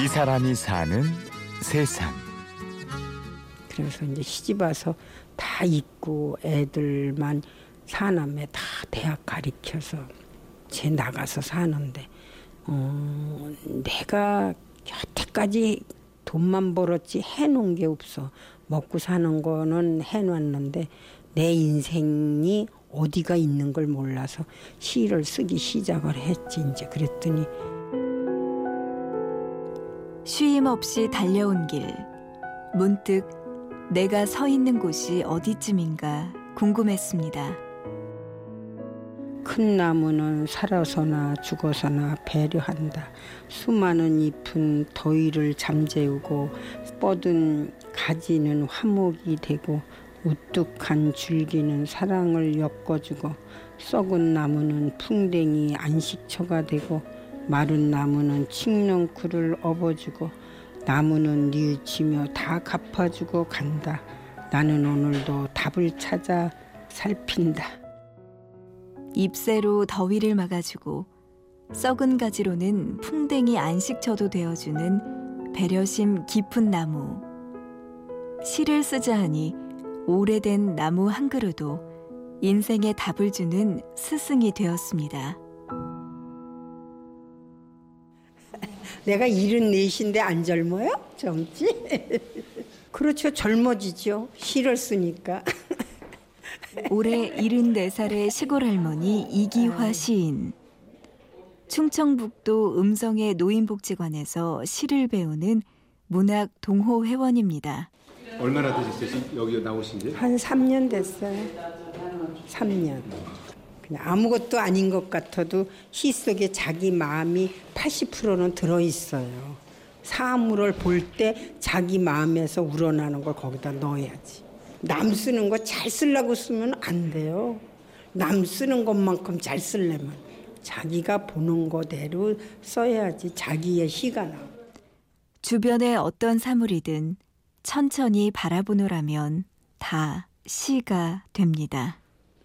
이 사람이 사는 세상. 그래서 이제 시집 와서 다 있고 애들만 사남매 다 대학 가리켜서 제 나가서 사는데 어, 내가 여태까지 돈만 벌었지 해놓은 게 없어. 먹고 사는 거는 해놨는데 내 인생이 어디가 있는 걸 몰라서 시를 쓰기 시작을 했지 이제 그랬더니 쉼 없이 달려온 길 문득 내가 서 있는 곳이 어디쯤인가 궁금했습니다. 큰 나무는 살아서나 죽어서나 배려한다. 수많은 잎은 더위를 잠재우고 뻗은 가지는 화목이 되고 우뚝한 줄기는 사랑을 엮어주고 썩은 나무는 풍뎅이 안식처가 되고 마른 나무는 칡넝쿨을 업어주고 나무는 뉘우치며 다 갚아주고 간다. 나는 오늘도 답을 찾아 살핀다. 잎새로 더위를 막아주고 썩은 가지로는 풍뎅이 안식처도 되어주는 배려심 깊은 나무. 시를 쓰자 하니 오래된 나무 한 그루도 인생의 답을 주는 스승이 되었습니다. 내가 일흔 넷인데 안 젊어요? 젊지? 그렇죠. 젊어지죠. 시를 쓰니까. 올해 74살의 시골 할머니 이기화 시인. 충청북도 음성의 노인복지관에서 시를 배우는 문학 동호 회원입니다. 얼마나 되셨어요? 여기 나오신 지? 한 3년 됐어요. 3년. 그냥 아무것도 아닌 것 같아도 시 속에 자기 마음이 80%는 들어 있어요. 사물을 볼 때 자기 마음에서 우러나는 걸 거기다 넣어야지. 남 쓰는 거 잘 쓰려고 쓰면 안 돼요. 남 쓰는 것만큼 잘 쓰려면 자기가 보는 거대로 써야지 자기의 시가 나와. 주변의 어떤 사물이든 천천히 바라보노라면 다 시가 됩니다.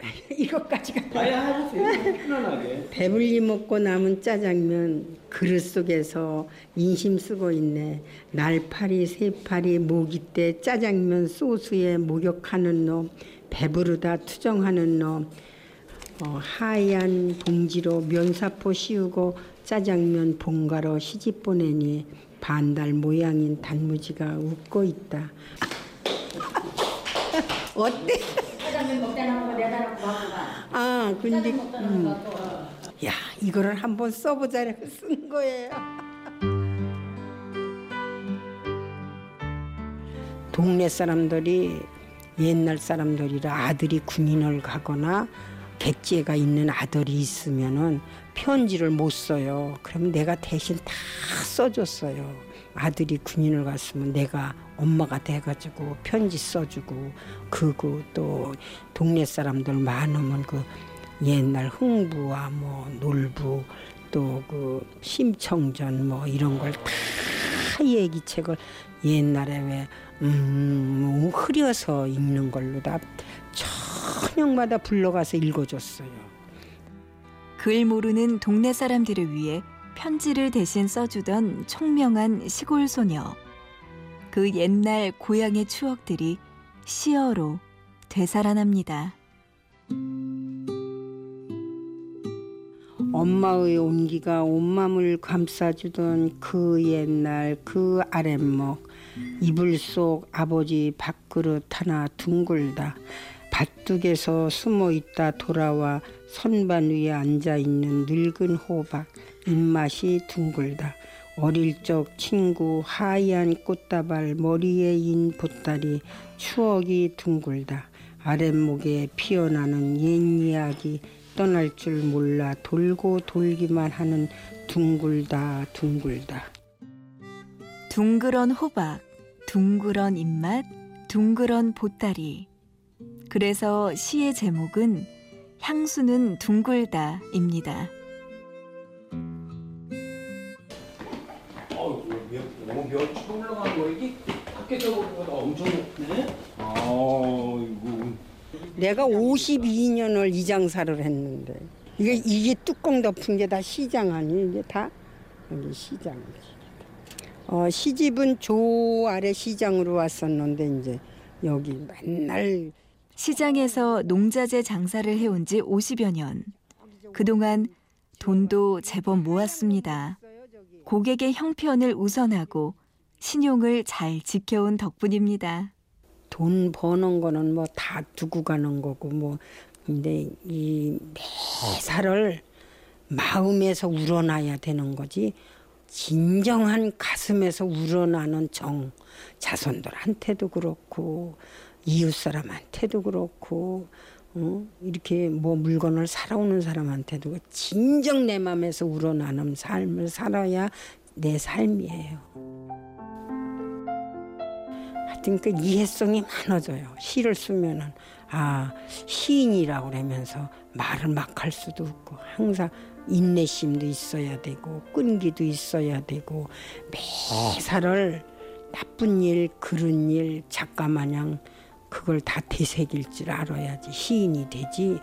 이것까지가 아야 하세요. 편안하게. 배불리 먹고 남은 짜장면 그릇 속에서 인심 쓰고 있네. 날파리 새파리 모기때 짜장면 소스에 목욕하는 놈 배부르다 투정하는 놈 어, 하얀 봉지로 면사포 씌우고 짜장면 봉가로 시집 보내니 반달 모양인 단무지가 웃고 있다. 어때? 짜장면 먹다 아, 근데 음. 야, 이거를 한번 써보자 이렇게 쓴 거예요. 동네 사람들이 옛날 사람들이라 아들이 군인을 가거나 객지가 있는 아들이 있으면은 편지를 못 써요. 그럼 내가 대신 다 써줬어요. 아들이 군인을 갔으면 내가 엄마가 돼가지고 편지 써주고 그거 또 동네 사람들 많으면 그 옛날 흥부와 뭐 놀부 또 그 심청전 뭐 이런 걸 다 얘기책을 옛날에 왜 음, 뭐 흐려서 읽는 걸로 다 저녁마다 불러가서 읽어줬어요. 글 모르는 동네 사람들을 위해 편지를 대신 써주던 총명한 시골 소녀. 그 옛날 고향의 추억들이 시어로 되살아납니다. 엄마의 온기가 온맘을 감싸주던 그 옛날 그 아랫목 이불 속 아버지 밥그릇 하나 둥글다 밭둑에서 숨어 있다 돌아와 선반 위에 앉아 있는 늙은 호박 입맛이 둥글다 어릴 적 친구 하얀 꽃다발 머리에 인 보따리 추억이 둥글다 아랫목에 피어나는 옛 이야기 떠날 줄 몰라 돌고 돌기만 하는 둥글다 둥글다 둥그런 호박, 둥그런 입맛, 둥그런 보따리. 그래서 시의 제목은 향수는 둥글다입니다. 어, 너무 몇 치고 올라가는 거 이게 보니까 엄청 높네. 아이고. 내가 52년을 이 장사를 했는데 이게 이게 뚜껑 덮은 게 다 시장 아니 이게 다 여기 시장이지. 어, 시집은 조 아래 시장으로 왔었는데 이제 여기 맨날 시장에서 농자재 장사를 해온 지 50여 년. 그동안 돈도 제법 모았습니다. 고객의 형편을 우선하고 신용을 잘 지켜온 덕분입니다. 돈 버는 거는 뭐 다 두고 가는 거고 뭐 근데 이 매사를 마음에서 우러나야 되는 거지 진정한 가슴에서 우러나는 정 자손들한테도 그렇고 이웃 사람한테도 그렇고 어? 이렇게 뭐 물건을 살아오는 사람한테도 진정 내 마음에서 우러나는 삶을 살아야 내 삶이에요. 하여튼 그 이해성이 많아져요. 시를 쓰면은 아 시인이라고 그러면서 말을 막 할 수도 없고 항상 인내심도 있어야 되고 끈기도 있어야 되고 매사를 나쁜 일, 그런 일, 작가 마냥 그걸 다 되새길 줄 알아야지 시인이 되지.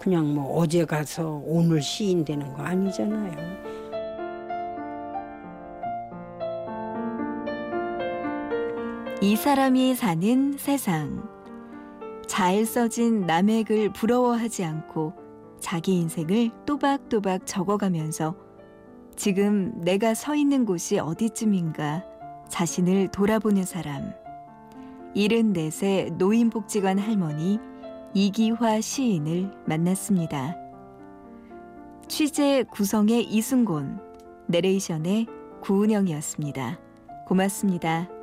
그냥 뭐 어제 가서 오늘 시인 되는 거 아니잖아요. 이 사람이 사는 세상. 잘 써진 남의 글 부러워하지 않고 자기 인생을 또박또박 적어가면서 지금 내가 서 있는 곳이 어디쯤인가 자신을 돌아보는 사람. 74세 노인복지관 할머니 이기화 시인을 만났습니다. 취재 구성의 이승곤, 내레이션의 구은영이었습니다. 고맙습니다.